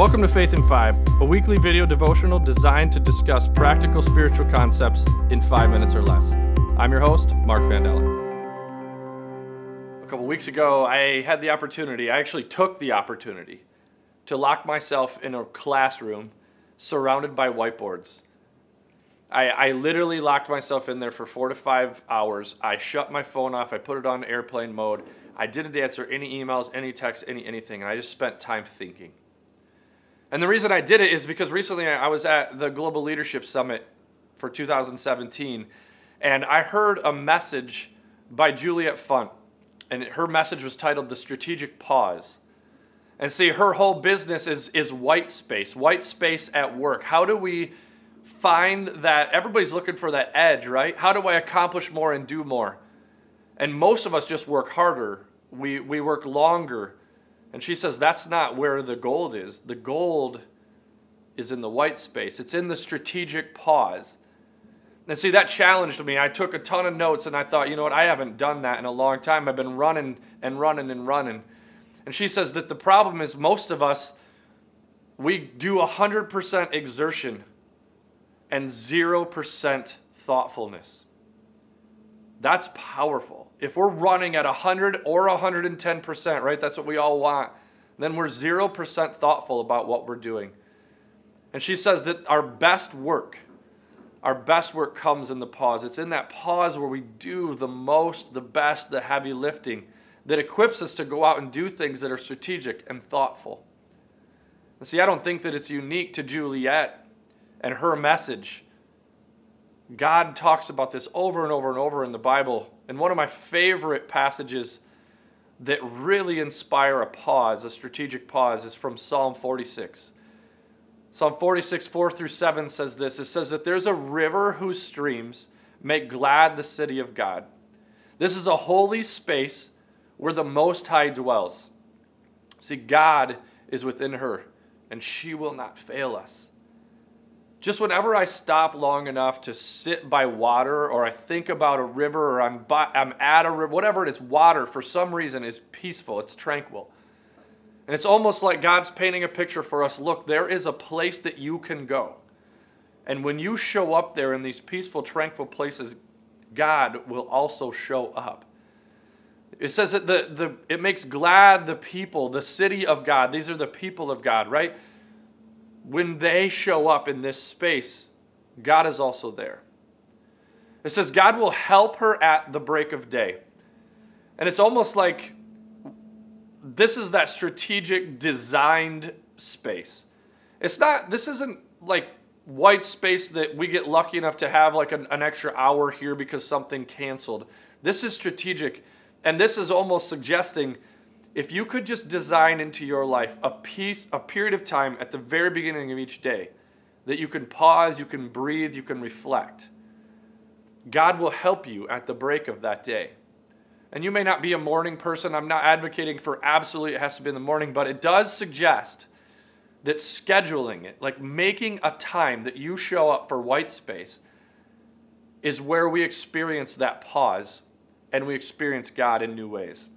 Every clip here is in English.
Welcome to Faith in Five, a weekly video devotional designed to discuss practical spiritual concepts in five minutes or less. I'm your host, Mark Vandella. A couple weeks ago, I had the opportunity, I actually took the opportunity to lock myself in a classroom surrounded by whiteboards. I, I literally locked myself in there for four to five hours. I shut my phone off, I put it on airplane mode. I didn't answer any emails, any texts, any anything, and I just spent time thinking. And the reason I did it is because recently I was at the Global Leadership Summit for 2017, and I heard a message by Juliet Funt, and her message was titled The Strategic Pause. And see, her whole business is, is white space, white space at work. How do we find that? Everybody's looking for that edge, right? How do I accomplish more and do more? And most of us just work harder, we, we work longer and she says that's not where the gold is. The gold is in the white space, it's in the strategic pause. And see, that challenged me. I took a ton of notes and I thought, you know what, I haven't done that in a long time. I've been running and running and running. And she says that the problem is most of us, we do 100% exertion and 0% thoughtfulness. That's powerful if we're running at 100 or 110%, right? That's what we all want. Then we're 0% thoughtful about what we're doing. And she says that our best work, our best work comes in the pause. It's in that pause where we do the most, the best, the heavy lifting that equips us to go out and do things that are strategic and thoughtful. And see, I don't think that it's unique to Juliet and her message. God talks about this over and over and over in the Bible and one of my favorite passages that really inspire a pause, a strategic pause, is from Psalm 46. Psalm 46, 4 through 7 says this It says that there's a river whose streams make glad the city of God. This is a holy space where the Most High dwells. See, God is within her, and she will not fail us just whenever I stop long enough to sit by water or I think about a river or I'm, by, I'm at a river, whatever it is, water for some reason is peaceful, it's tranquil. And it's almost like God's painting a picture for us look, there is a place that you can go. And when you show up there in these peaceful, tranquil places, God will also show up. It says that the, the, it makes glad the people, the city of God. These are the people of God, right? When they show up in this space, God is also there. It says, God will help her at the break of day. And it's almost like this is that strategic designed space. It's not, this isn't like white space that we get lucky enough to have like an, an extra hour here because something canceled. This is strategic. And this is almost suggesting if you could just design into your life a piece, a period of time at the very beginning of each day that you can pause, you can breathe, you can reflect, God will help you at the break of that day. And you may not be a morning person. I'm not advocating for absolutely it has to be in the morning, but it does suggest that scheduling it, like making a time that you show up for white space, is where we experience that pause and we experience God in new ways.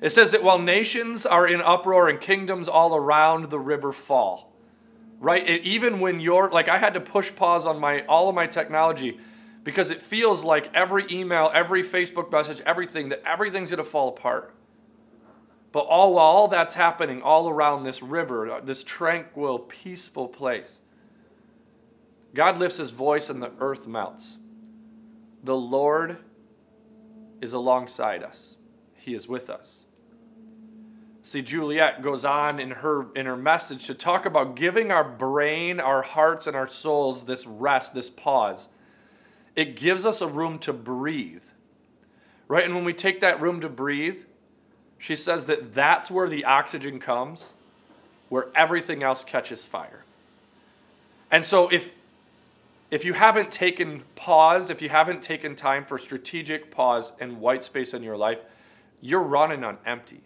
It says that while nations are in uproar and kingdoms all around the river fall. Right? It, even when you're like I had to push pause on my all of my technology because it feels like every email, every Facebook message, everything that everything's to fall apart. But all while all that's happening all around this river, this tranquil, peaceful place, God lifts his voice and the earth melts. The Lord is alongside us. He is with us. See, Juliet goes on in her in her message to talk about giving our brain, our hearts, and our souls this rest, this pause. It gives us a room to breathe. Right? And when we take that room to breathe, she says that that's where the oxygen comes, where everything else catches fire. And so if if you haven't taken pause, if you haven't taken time for strategic pause and white space in your life, you're running on empty.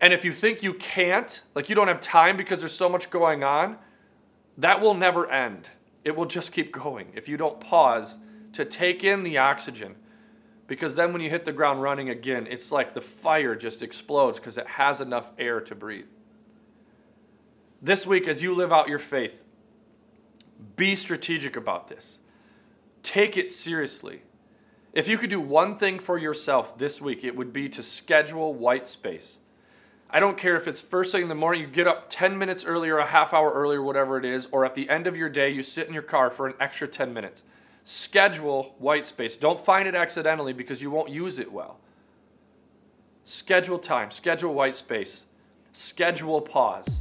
And if you think you can't, like you don't have time because there's so much going on, that will never end. It will just keep going if you don't pause to take in the oxygen. Because then when you hit the ground running again, it's like the fire just explodes because it has enough air to breathe. This week, as you live out your faith, be strategic about this. Take it seriously. If you could do one thing for yourself this week, it would be to schedule white space. I don't care if it's first thing in the morning, you get up 10 minutes earlier, a half hour earlier, whatever it is, or at the end of your day, you sit in your car for an extra 10 minutes. Schedule white space. Don't find it accidentally because you won't use it well. Schedule time, schedule white space, schedule pause.